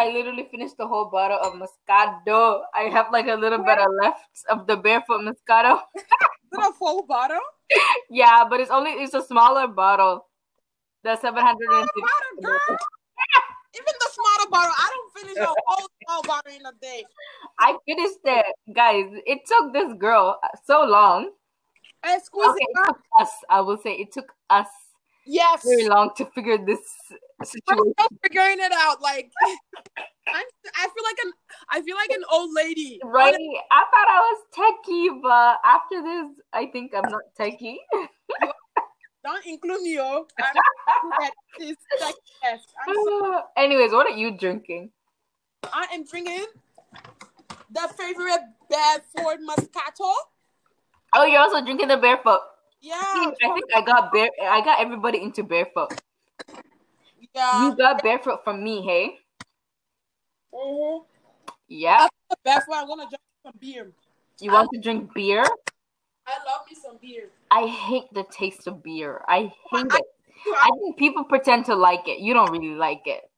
I literally finished the whole bottle of Moscato. I have like a little bit of left of the barefoot Moscato. Is it a full bottle? yeah, but it's only it's a smaller bottle. The seven hundred Bottle. Even the smaller bottle, I don't finish a whole small bottle in a day. I finished it, guys. It took this girl so long. Squeeze Okay, it, it took us. I will say it took us Yes. very long to figure this I'm situation. still figuring it out. Like, I'm, I feel like an, I feel like an old lady. Right? I thought I was techie, but after this, I think I'm not techie. Don't include me, oh. I'm that is like, yes. So, Anyways, what are you drinking? I am drinking the favorite Barefoot Moscato. Oh, you're also drinking the barefoot. Yeah. I think I got bare. I got everybody into barefoot. yeah. You got barefoot from me, hey? Mhm. Yeah. the best one. I'm gonna drink some beer. You want to drink beer? I love me some beer. I hate the taste of beer. I hate I- it. I think people pretend to like it. You don't really like it,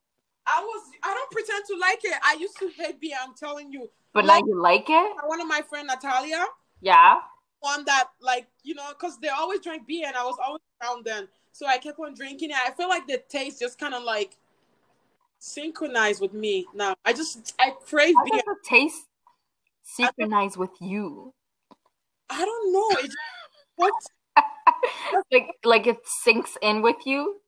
I was. I don't pretend to like it. I used to hate beer. I'm telling you. but Like- now you like it. One of my friend Natalia, Yeah. One that like you know, cause they always drank beer, and I was always around them. So I kept on drinking it. I feel like the taste just kind of like synchronized with me. Now I just I crave How beer. does the taste synchronize with you? I don't know. It just, what? like, like it sinks in with you.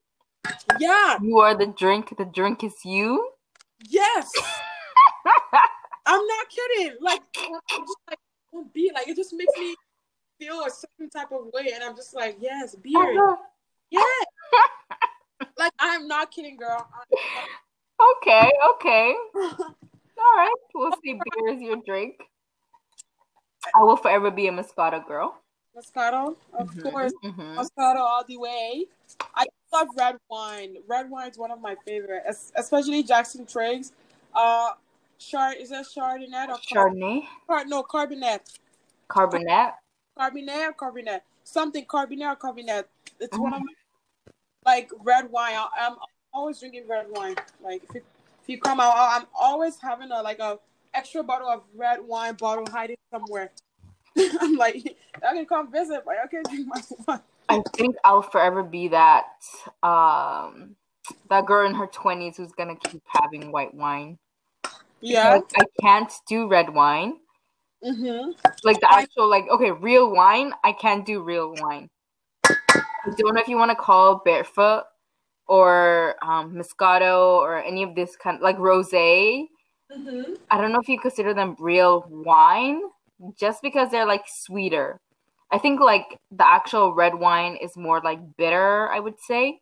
Yeah. You are the drink. The drink is you. Yes. I'm not kidding. Like I'm just like beer. Like it just makes me feel a certain type of way, and I'm just like, yes, beer. Yeah. like I'm not kidding, girl. okay. Okay. All right. We'll see. Beer is your drink. I will forever be a Moscato girl. Moscato, of Mhm, course. mhm. Moscato all the way. I love red wine. Red wine is one of my favorite, es- especially Jackson Triggs. Uh, Chard is that Chardonnay or Chardonnay, Car- no Carbonet? Carbonet. Carbonet or Carbonet? Something Carbonet or Carbonet. It's one of Mm-hmm. my like red wine. I, I'm always drinking red wine. Like if you, if you come out, I'm always having a like a extra bottle of red wine bottle hiding somewhere. I'm like, I can come visit, but I can't drink my wine. I think I'll forever be that um that girl in her twenties who's gonna keep having white wine. Yeah. Because I can't do red wine. Mm-hmm. Like the actual like okay, real wine, I can't do real wine. I don't know if you want to call barefoot or um Moscato or any of this kind like rosé. Mm-hmm. I don't know if you consider them real wine just because they're like sweeter. I think like the actual red wine is more like bitter, I would say.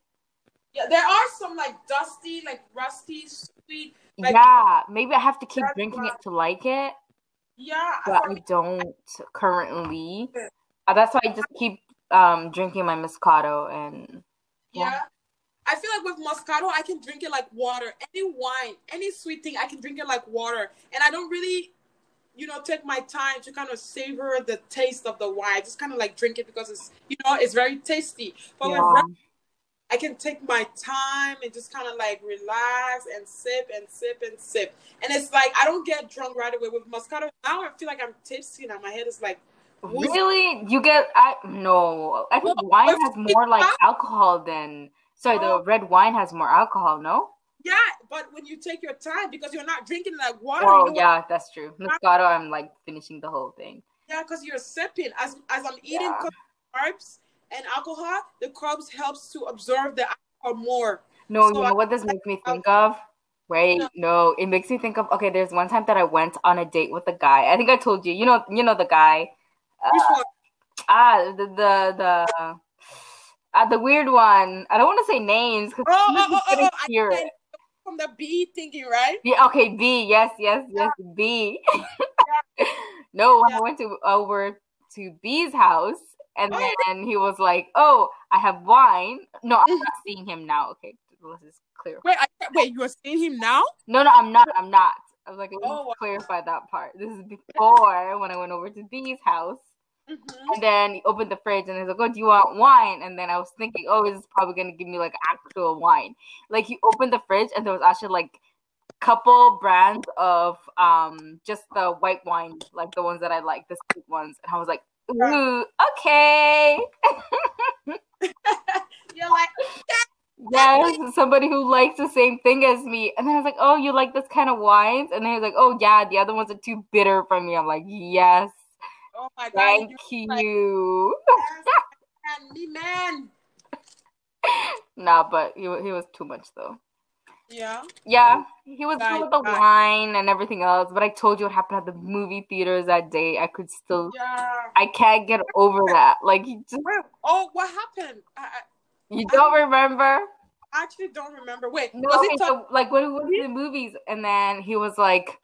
Yeah, there are some like dusty, like rusty, sweet. Like- yeah, maybe I have to keep drinking why- it to like it, Yeah, but I don't currently. Uh, that's why I just keep um drinking my Moscato and yeah. I feel like with Moscato, I can drink it like water. Any wine, any sweet thing, I can drink it like water, and I don't really, you know, take my time to kind of savor the taste of the wine. I just kind of like drink it because it's, you know, it's very tasty. But with yeah. red I can take my time and just kind of like relax and sip and sip and sip. And it's like I don't get drunk right away with Moscato. Now I feel like I'm tipsy now. My head is like. Really? You get I no. I think Well, wine has more like alcohol than sorry, Oh. the red wine has more alcohol, no? yeah, but when you take your time because you're not drinking like water. Oh you know, yeah, that's true. Moscato I'm like finishing the whole thing. Yeah, because you're sipping. As as I'm eating Yeah. carbs and alcohol, the carbs helps to absorb the alcohol more. No, So you I- know what this makes me think of? Wait, No. no, it makes me think of okay, there's one time that I went on a date with a guy. I think I told you. You know, you know the guy. One? Ah, the the the uh, the weird one. I don't want to say names because Oh, oh, oh, oh, oh, I hear I it. from the B thinking, right? Yeah, okay, B. Yes, yes, yes, B. no, when I went to over to B's house, and Oh. then he was like, "Oh, I have wine." No, I'm not seeing him now. Okay, let's just clear. Wait, I, wait, you are seeing him now? No, no, I'm not. I'm not. I was like, let me Oh, clarify that part. This is before when I went over to Dee's house, Mm-hmm. and then he opened the fridge and he's like, "Oh, do you want wine?" And then I was thinking, "Oh, this is probably gonna give me like actual wine." Like he opened the fridge and there was actually like couple brands of um just the white wine, like the ones that I like, the sweet ones, and I was like, ooh, okay. You're like, yes, somebody who likes the same thing as me. And then I was like, oh, you like this kind of wines? And then he was like, oh yeah, the other ones are too bitter for me. I'm like, yes, oh my god, thank you. like, yes, man, nah, but he he was too much though. Yeah. Yeah, he was Guy- good with the guy. wine and everything else. But I told you what happened at the movie theaters that day. I could still, Yeah. I can't get over that. Like, he just, oh, what happened? I, I you don't remember? I actually don't remember. Wait, No, was okay, it talk- so like when we went to the movies, and then he was like,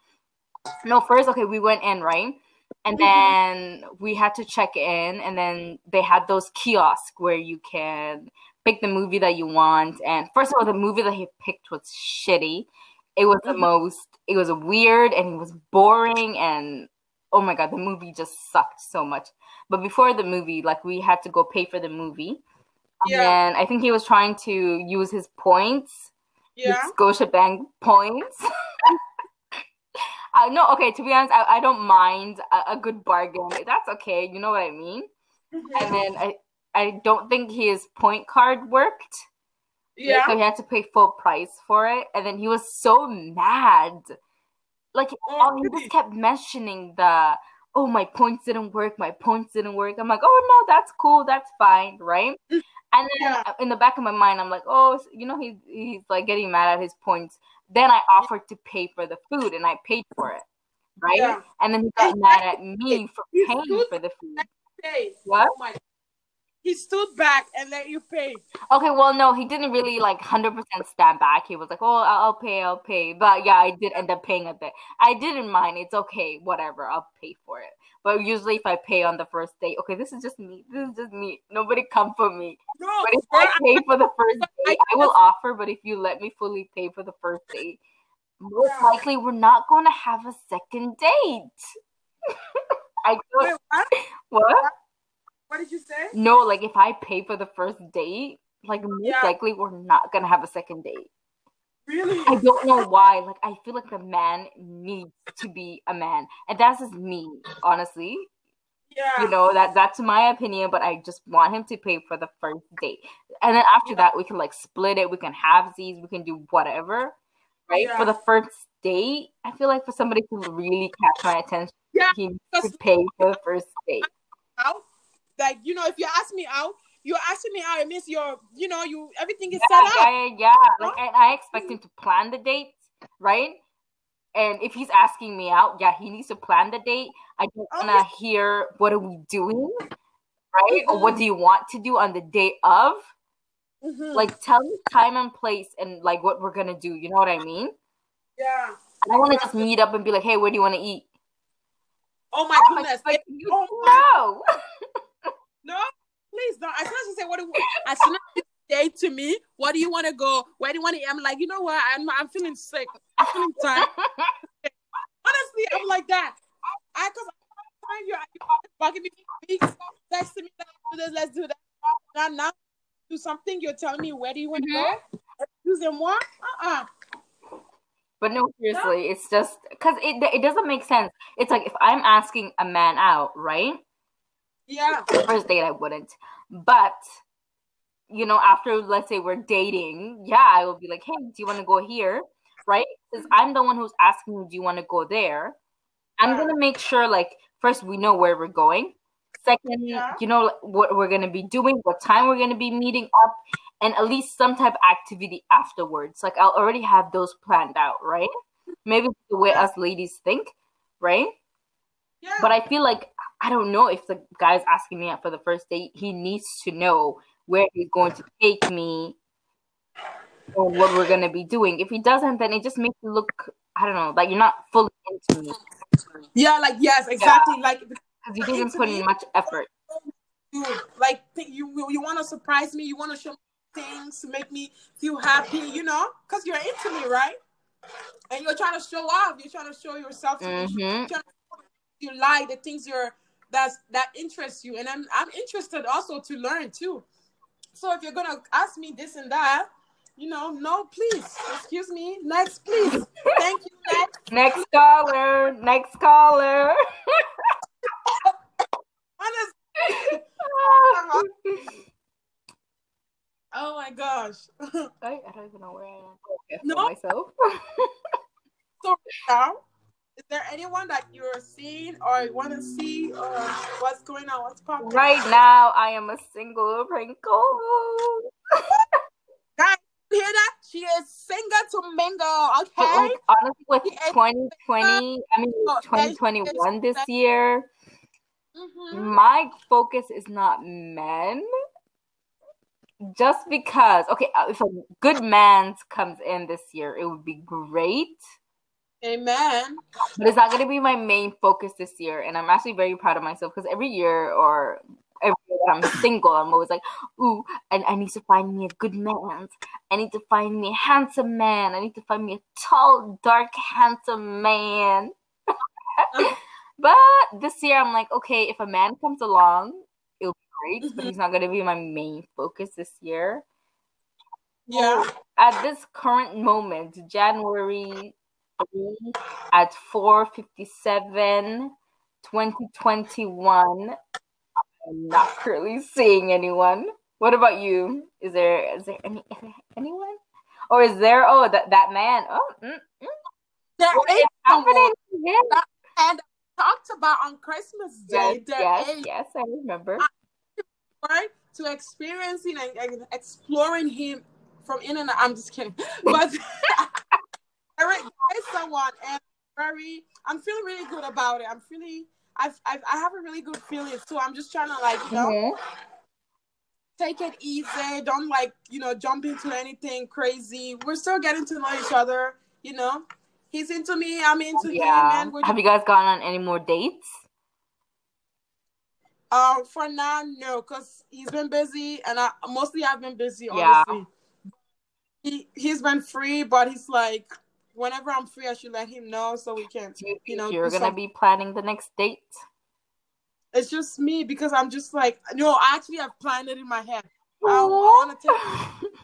"No, first, okay, we went in right, and Mhm. then we had to check in, and then they had those kiosks where you can pick the movie that you want. And first of all, the movie that he picked was shitty. It was the Mhm. most. It was weird and it was boring, and oh my god, the movie just sucked so much. But before the movie, like we had to go pay for the movie. Yeah. And I think he was trying to use his points yeah. his Scotiabank points. uh, no, okay. To be honest, I, I don't mind a, a good bargain. That's okay. You know what I mean. And Mhm. then I I don't think his point card worked. Yeah. So he had to pay full price for it, and then he was so mad. Like Oh, he just kept mentioning the oh my points didn't work, my points didn't work. I'm like oh no, that's cool, that's fine, right? Mm, And then Yeah. in the back of my mind, I'm like oh, you know he's he's like getting mad at his points. Then I offered to pay for the food, and I paid for it, right? Yeah. And then he got mad at me for paying for the food. What? Oh my. He stood back and let you pay. Okay, well, no, he didn't really like hundred percent stand back. He was like, "Oh, I'll pay, I'll pay." But yeah, I did end up paying a bit. I didn't mind. It's okay, whatever. I'll pay for it. But usually, if I pay on the first date, okay, this is just me. This is just me. Nobody come for me. No, But if I pay for the first date, I will offer. But if you let me fully pay for the first date, most Yeah. likely we're not going to have a second date. I. Wait, what? What? What did you say? No, like if I pay for the first date, like most Yeah. likely we're not gonna have a second date. Really? I don't know why. Like I feel like the man needs to be a man, and that's just me, honestly. Yeah. You know that that's my opinion, but I just want him to pay for the first date, and then after that we can like split it. We can have these. We can do whatever, right? Yeah. For the first date, I feel like for somebody to really catch my attention, Yeah, he to pay for the first date. Like you know, if you ask me out, you're asking me out. It means you're, you know, you everything is yeah, set up. yeah, yeah, yeah. Like I, I expect him to plan the date, right? And if he's asking me out, yeah, he needs to plan the date. I don't want to hear what are we doing, right? Or what do you want to do on the day of? Mhm. Like, tell me time and place and like what we're gonna do. You know what I mean? yeah. I don't want to just meet up and be like, "Hey, where do you want to eat?" Oh my I goodness. expect you Oh my- know. No, please don't. As soon as you say what, do, as soon as you say to me, what do you want to go? Where do you want to? I'm like, you know what? I'm I'm feeling sick. I'm feeling tired. Honestly, I'm like that. I because time you're you're bugging me for weeks, texting me, let's do this, let's do that. Now, now, do something. You're telling me where do you want to go? Use them what? Uh uh But no, seriously, it's just because it it doesn't make sense. It's like if I'm asking a man out, right? Yeah. first date I wouldn't. But you know, after let's say we're dating, yeah, I will be like, hey, do you want to go here? Right? Since I'm the one who's asking you, do you want to go there? I'm Yeah. gonna make sure like first we know where we're going. Second, Yeah. you know what we're gonna be doing, what time we're gonna be meeting up, and at least some type of activity afterwards. Like I'll already have those planned out, right? Maybe the way Yeah. us ladies think, right? Yeah. But I feel like I don't know if the guy's asking me out for the first date. He needs to know where he's going to take me or what we're gonna be doing. If he doesn't, then it just makes you look I don't know, like you're not fully into me yeah, like yes, exactly. Like because you didn't put in much effort. like you you want to surprise me. You want to show me things to make me feel happy. You know, because you're into me, right? And you're trying to show off. You're trying to show yourself. To. Mhm. You're you like the things you're that's that interests you, and I'm I'm interested also to learn too. So if you're gonna ask me this and that, you know, no, please, excuse me, next, please. Thank you, next. Next caller, next caller. Honestly. oh my gosh. I, I don't even know where I am. Myself. So now, is there anyone that you're seeing or you want to see or what's going on? What's popping? right now, I am a single wrinkle. Guys, hear that? She is single to mingle, okay? But like honestly, with 2020, I mean Oh, 2021 this year, Mhm. my focus is not men. Just because, okay, uh, if a good man comes in this year, it would be great. Amen. But it's not going to be my main focus this year. And I'm actually very proud of myself because every year or every year that I'm single, I'm always like, ooh, I, I need to find me a good man. I need to find me a handsome man. I need to find me a tall, dark, handsome man. Uh-huh. but this year, I'm like, okay, if a man comes along, it'll be great. But mm-hmm. he's not going to be my main focus this year. Yeah. At this current moment, January 3 at 4:57 2021 I'm not currently seeing anyone. What about you? Is there is there any anyone? Or is there oh that that man? Oh, mm, mm. There What is is happening to and talked about on Christmas Day. Yes, yes, yes, I remember. right to experiencing and, and exploring him from in and out. I'm just kidding, but there is there is someone and very. I'm feeling really good about it. I'm feeling. I've, I've I have a really good feeling too. I'm just trying to like you know Mhm. take it easy. Don't like you know jump into anything crazy. We're still getting to know each other. You know, he's into me. I'm into him, and Have you guys gone on any more dates? Uh, for now, no, because he's been busy, and I mostly I've been busy. Yeah. Honestly, he he's been free, but he's like, whenever I'm free, I should let him know so we can. You You know, you're gonna some- be planning the next date? It's just me because I'm just like, no, Actually, I actually have planned it in my head. I, I want to take.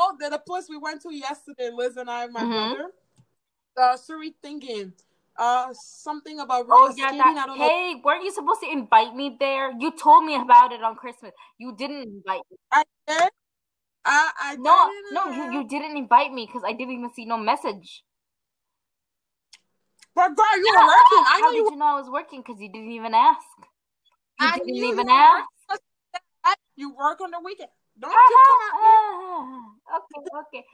Oh, the, the place we went to yesterday, Liz and I, and my Mhm. brother. Uh, Suri thinking, uh, something about Oh yeah, skating. I that, don't know. hey, weren't you supposed to invite me there? You told me about it on Christmas. You didn't invite me. I did. I I No, no, you, you didn't invite me because I didn't even see no message. But girl, you were working. I How knew you did you know I was working? Because you didn't even ask. You I didn't even ask. work- You work on the weekend. Don't at me. okay, okay,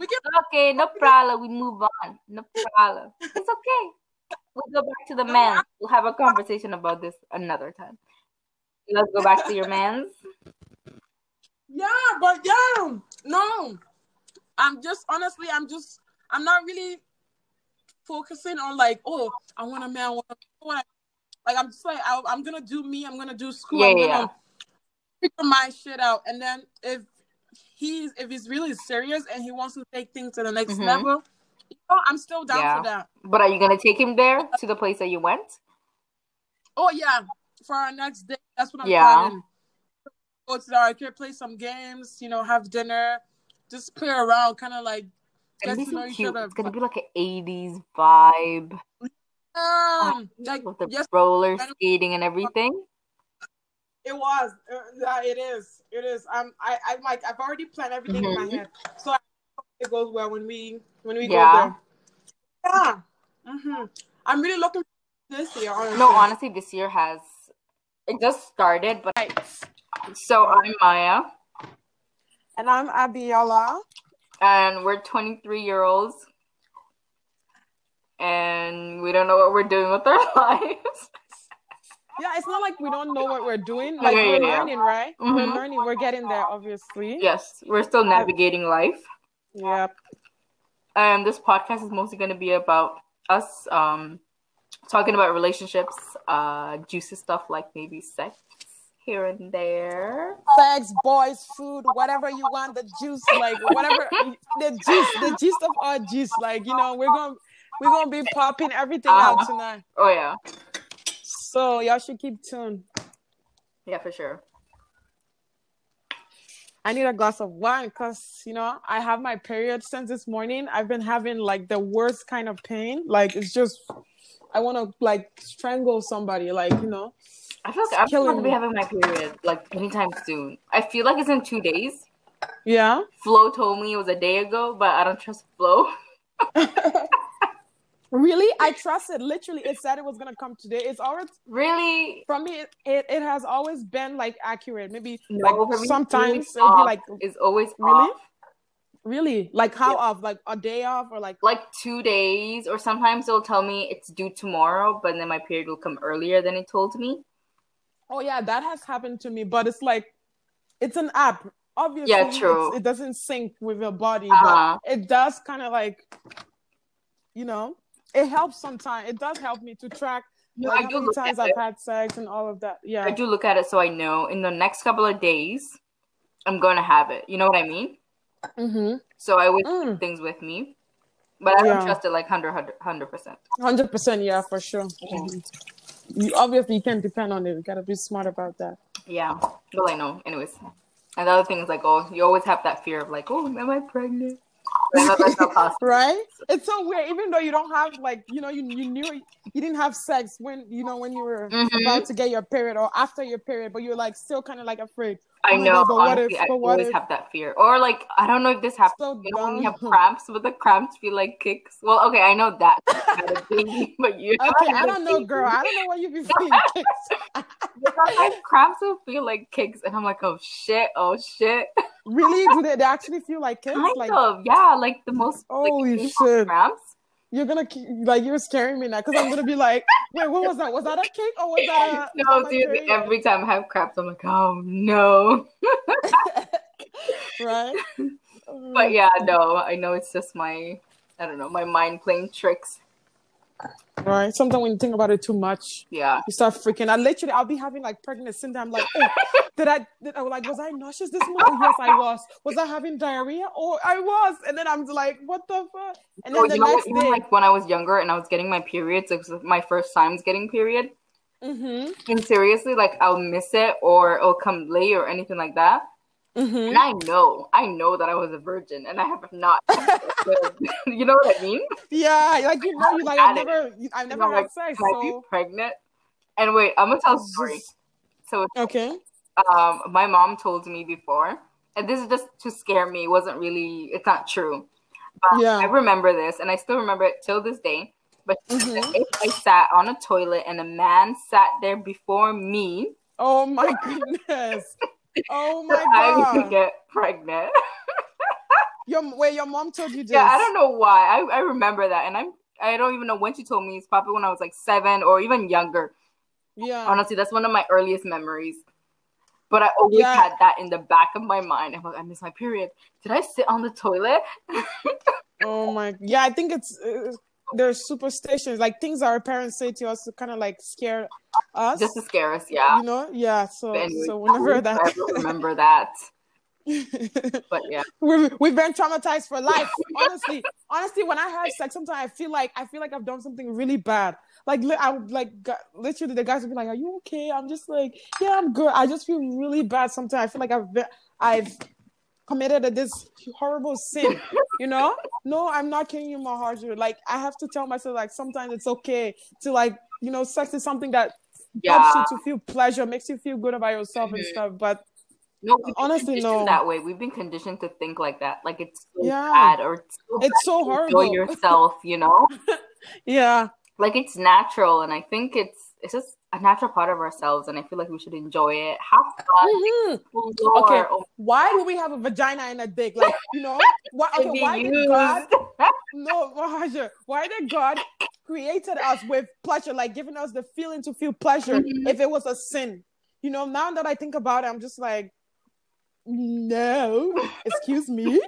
okay. No problem. We move on. No problem. It's okay. We'll go back to the man. We'll have a conversation about this another time. Let's go back to your man's. Yeah, but yeah, no. I'm just honestly, I'm just, I'm not really focusing on like, oh, I want a man. I want a, I want a- like, I'm just like, I, I'm gonna do me. I'm gonna do school. Yeah, I'm yeah, gonna figure my shit out. And then if he's if he's really serious and he wants to take things to the next Mhm. level, you know, I'm still down Yeah. for that. But are you gonna take him there to the place that you went? Oh yeah, for our next day. That's what I'm Yeah. planning. Go to the arcade, play some games. You know, have dinner, just play around, kind of like It's gonna get be to know each cute. other. It's gonna be like an '80s vibe, Um, like with the yes, roller skating and everything. it was. Uh, yeah, it is. It is. I'm. I. I'm like. I've already planned everything in my Mhm. head, so I hope it goes well when we when we Yeah. go there. Yeah. Mm-hmm. I'm really looking this year. Honestly. No, honestly, this year has it just started, but so I'm Maya, And I'm Abiola. and we're 23 year olds, and we don't know what we're doing with our lives. Yeah, it's not like we don't know what we're doing. Like Yeah, we're yeah. learning, right? We're Mhm. learning. We're getting there, obviously. yes, we're still navigating life. Yep. And this podcast is mostly going to be about us um talking about relationships, uh, juicy stuff like maybe sex here and there. Sex, boys, food, whatever you want, the juice, like whatever the juice, the gist of our juice. Like, you know, we're gonna we're gonna be popping everything Uh-huh. out tonight. Oh yeah, So y'all should keep tuned. yeah, for sure. I need a glass of wine because you know I have my period since this morning. I've been having like the worst kind of pain. Like it's just I want to like strangle somebody. Like you know. I feel like I'm supposed to be having my period like anytime soon. I feel like it's in two days. Yeah. Flo told me it was a day ago, but I don't trust Flo. really? I trust it. Literally, it said it was gonna come today. It's always really from me. It, it has always been like accurate. Maybe no, like sometimes it'll be like it's always really. Off. Really? Like how yeah. off? Like a day off or like like two days or sometimes they'll tell me it's due tomorrow, but then my period will come earlier than it told me. Oh yeah, that has happened to me, but it's like it's an app. Obviously, yeah, true. It doesn't sync with your body, uh-huh. but it does kind of like, you know, it helps sometimes. It does help me to track no, like, how many times I've had sex and all of that. Yeah, I do look at it so I know in the next couple of days I'm going to have it. You know what I mean? Mm-hmm. So I always mm. things with me, but I don't yeah. trust it like 100 percent. Hundred percent, yeah, for sure. Mm-hmm you obviously can't depend on it. You gotta be smart about that. Yeah. Well, I know. Anyways, and the other thing is like, oh, you always have that fear of like, oh, am I pregnant? right? It's so weird. Even though you don't have like, you know, you you knew you didn't have sex when you know when you were mm-hmm. about to get your period or after your period, but you're like still kind of like afraid. I oh know. But honestly, what if, I always if? have that fear. Or like, I don't know if this happens. So you know, when you have cramps, but the cramps feel like kicks. Well, okay, I know that, baby, but you. Okay, I don't know, girl. I don't know why you be feeling kicks. Sometimes cramps will feel like kicks, and I'm like, oh shit, oh shit. Really? Do they, they actually feel like kicks? Kind like, of, yeah. Like the most. Holy like, shit! Cramps you're gonna like you're scaring me now because I'm gonna be like, wait, what was that? Was that a cake or was that a no, dude? Every time I have cramps, I'm like, oh no. right. But yeah, mm. no, I know it's just my, I don't know, my mind playing tricks. Right. Sometimes when you think about it too much, yeah, you start freaking. I literally, I'll be having like pregnant syndrome. Like, oh, did I? Did I was like, was I nauseous this morning? Oh, yes, I was. Was I having diarrhea? Oh, I was. And then I'm like, what the fuck? And then oh, the next know, day, like when I was younger and I was getting my periods, it was my first times getting period. Mm-hmm. And seriously, like I'll miss it or it'll come late or anything like that. Mm-hmm. And I know, I know that I was a virgin, and I have not. you know what I mean? Yeah, like you know, you like I've never, I've never had like, sex. So... I be pregnant? And wait, I'm gonna tell a story. So okay, um, my mom told me before, and this is just to scare me. It wasn't really, it's not true. But yeah. I remember this, and I still remember it till this day. But mm-hmm. if I sat on a toilet and a man sat there before me, oh my goodness. Oh my god! I would get pregnant. your wait, your mom told you this? Yeah, I don't know why. I, I remember that, and I'm I don't even know when she told me. It's probably when I was like seven or even younger. Yeah. Honestly, that's one of my earliest memories. But I always yeah. had that in the back of my mind. I'm like, I miss my period. Did I sit on the toilet? oh my! Yeah, I think it's. Uh, There's superstitions, like things our parents say to us to kind of like scare us. Just to scare us, yeah. You know, yeah. So, anyway, so whenever that, I remember that. but yeah, we've, we've been traumatized for life. honestly, honestly, when I have sex, sometimes I feel like I feel like I've done something really bad. Like I would like literally the guys would be like, "Are you okay?" I'm just like, "Yeah, I'm good." I just feel really bad sometimes. I feel like I've been, I've committed a this horrible sin you know no i'm not kidding you my heart like i have to tell myself like sometimes it's okay to like you know sex is something that yeah. helps you to feel pleasure makes you feel good about yourself mm-hmm. and stuff but no, honestly, no. That way, we've been conditioned to think like that. Like it's so yeah. bad or it's so, it's so horrible. Enjoy yourself, you know. yeah, like it's natural, and I think it's it's just a natural part of ourselves, and I feel like we should enjoy it. Have fun. Mm-hmm. Okay, why do we have a vagina and a dick? Like you know, why, okay, why did God? no, Mahaja, why did God created us with pleasure, like giving us the feeling to feel pleasure? Mm-hmm. If it was a sin, you know, now that I think about it, I'm just like, no, excuse me,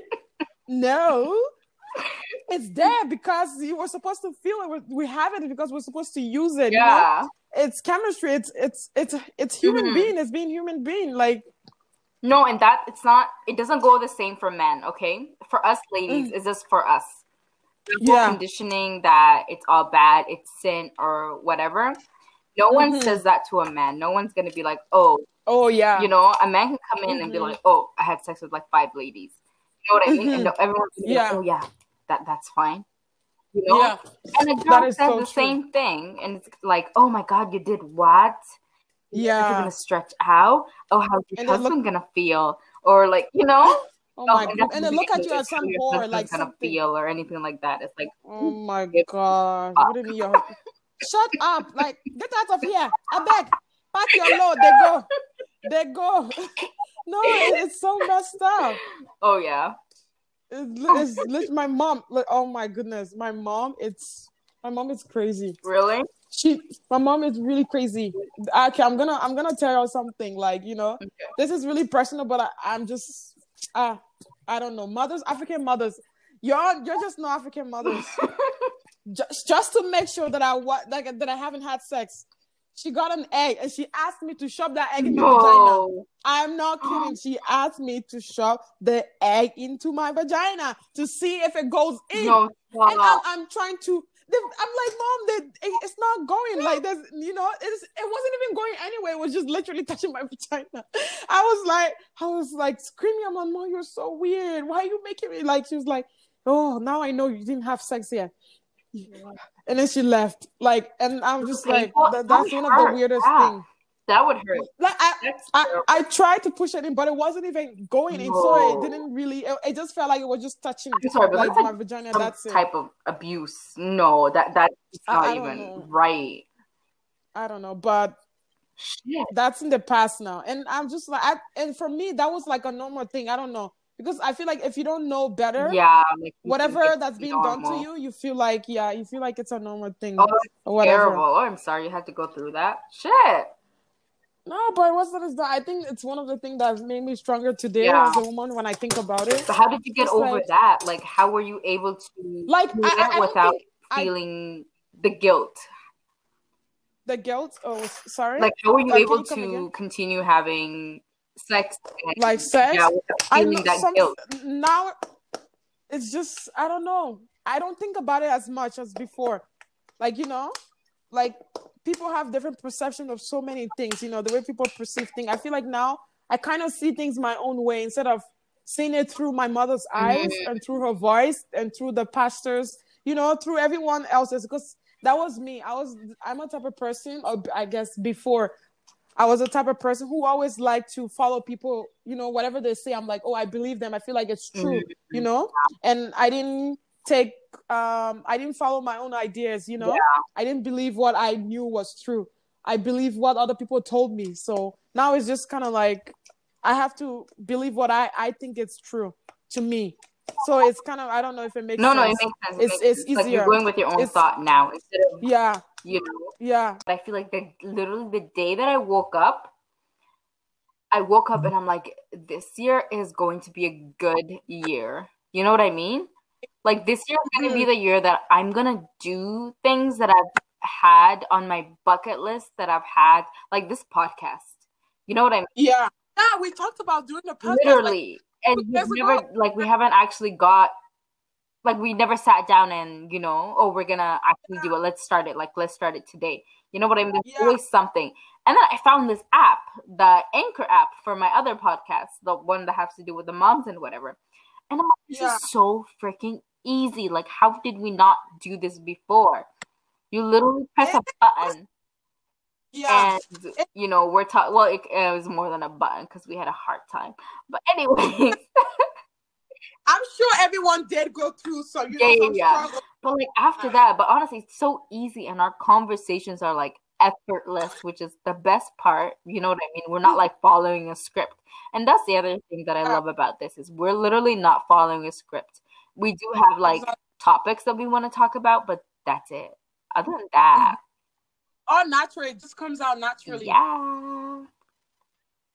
no it's there because you were supposed to feel it. We have it because we're supposed to use it. Yeah. You know? It's chemistry. It's it's it's it's human mm-hmm. being. It's being human being. Like no, and that it's not. It doesn't go the same for men. Okay, for us ladies, mm. it's just for us. yeah. conditioning that it's all bad, it's sin or whatever. No mm-hmm. one says that to a man. No one's gonna be like, "Oh, Oh yeah. You know, a man can come in and be Mhm. like, "Oh, I had sex with like five ladies." You know what I mean? And Mhm. everyone's gonna be like, Yeah. "Oh yeah, that that's fine." You know, Yeah. and a That girl says so the true. same thing, and it's like, "Oh my god, you did what? Yeah. You're gonna stretch out? Oh, how's your And they look- husband gonna feel?" Or like, you know, Oh, oh my and god. And the they look at you as how some whore, like gonna something. feel or anything like that. It's like, Oh hmm, my god. fuck. What do you your Shut up. Like get out of here. I beg. Pack your load. They go. They go. No, it's so messed up. oh yeah, It's, it's my mom. Like, oh my goodness, my mom. It's my mom is crazy. really? She, my mom is really crazy. Okay, I'm gonna, I'm gonna tell you something. Like you know, Okay. this is really personal, but I, I'm just, ah, I don't know. Mothers, African mothers, you're, you're just no African mothers. just, just to make sure that I what, like that I haven't had sex. She got an egg and she asked me to shove that egg in my vagina. I'm not kidding. She asked me to shove the egg into my vagina to see if it goes in. No, and I'm. I'm trying to. I'm like, mom, the, it- it's not going. Like, there's, you know, it's, it wasn't even going anywhere. It was just literally touching my vagina. I was like, I was like screaming. I'm like, mom, you're so weird. Why are you making me like? She was like, oh, now I know you didn't have sex yet. And then she left. Like, and I'm just like, that, That that's one of the weirdest Yeah. things. That would hurt. Like, I, I. I tried to push it in, but it wasn't even going in, so it didn't really. It, it just felt like it was just touching, sorry, like my like vagina. That's it. type of abuse. No, that that's not I don't even know. right. I don't know, but Shit. that's in the past now, and I'm just like, I, and for me, that was like a normal thing. I don't know because I feel like if you don't know better, Yeah, like whatever that's being done to you, you feel like yeah, you feel like it's a normal thing Oh, or whatever. terrible. Oh, I'm sorry you had to go through that. Shit. No, but what's that? Is that I think it's one of the things that's made me stronger today Yeah. as a woman when I think about it. So how did you get It's over like- that? Like, how were you able to Like I, I, without I- feeling the guilt? the guilt. Oh, sorry. Like, how were you Uh, able you to continue having sex? like sex. yeah, I feeling know that some, guilt. now it's just I don't know. I don't think about it as much as before. Like, you know, like people have different perception of so many things, you know, the way people perceive things. I feel like now I kind of see things my own way instead of seeing it through my mother's mm-hmm. eyes and through her voice and through the pastors, you know, through everyone else's because that was me. I was I'm a type of person, or I guess before I was a type of person who always liked to follow people, you know, whatever they say, I'm like, oh, I believe them. I feel like it's true, you know? And I didn't take um I didn't follow my own ideas, you know. Yeah. I didn't believe what I knew was true. I believe what other people told me. So now it's just kind of like I have to believe what I I think it's true to me. So it's kind of I don't know if it makes No, sense. no, it makes sense. It It's- makes it's sense. Like you're going with your own It's- thought now instead of Yeah, you know. yeah. I feel like the literally the day that I woke up, I woke up and I'm like, this year is going to be a good year. You know what I mean? Like this year is going to be mm-hmm. the year that I'm gonna do things that I've had on my bucket list that I've had, like this podcast. You know what I mean? Yeah. Yeah, we talked about doing the podcast. like, Literally, and we've never like we haven't actually got like we never sat down and you know oh we're gonna actually do it. Let's start it. Like let's start it today. You know what i mean? There's Yeah. always something. And then i found this app the anchor app for my other podcast the one that has to do with the moms and whatever. And i'm like this Yeah. is so freaking easy. Like how did we not do this before? You literally press a button yeah. and you know we're talking well it, it was more than a button because we had a hard time. But anyways I'm sure everyone did go through some, you know, Yeah, some yeah. struggle. But like after that, but honestly, it's so easy, and our conversations are like effortless, which is the best part. You know what I mean? We're not like following a script, and that's the other thing that I love about this is we're literally not following a script. We do have like topics that we want to talk about, but that's it. Other than that, All natural, it just comes out naturally. yeah,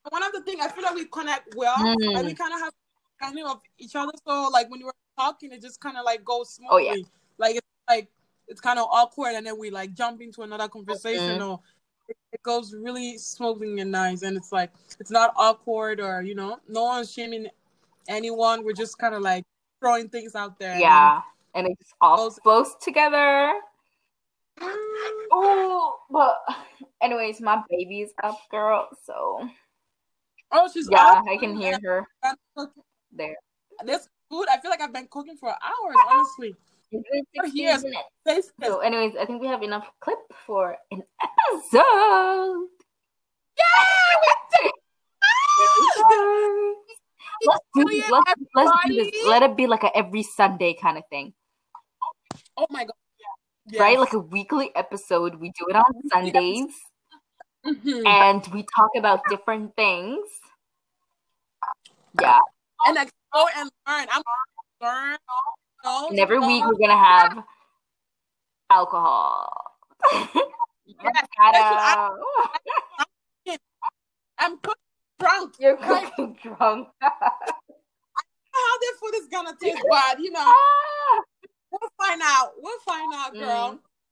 One of the things I feel like we connect well, Mm. and we kind of have kind of each other. So like when we're talking, it just kind of like goes smoothly. Oh, yeah. Like it's like it's kind of awkward, and then we like jump into another conversation, Mhm. or it, it goes really smoothly and nice. And it's like it's not awkward, or you know, no one's shaming anyone. We're just kind of like throwing things out there. yeah, and it just all flows together. Oh, but anyways, my baby's up, girl. So Oh, she's Yeah, up. I can hear her. There. This food, I feel like I've been cooking for hours, honestly. It's been We're 16 here. So, anyways, I think we have enough clip for an episode. Yeah, Let's do this. Let's, let's do this. Let it be like a every Sunday kind of thing, Oh my god. Yeah. right? Like a weekly episode. We do it on Sundays, Mhm. and we talk about different things. Yeah, and explore and learn. I'm learn. know, and every know. week we're gonna have alcohol. Yes, I- I'm cooking drunk. You're Like, cooking drunk. how their food is gonna taste bad, you know. Ah! We'll find out. We'll find out, girl. Mm.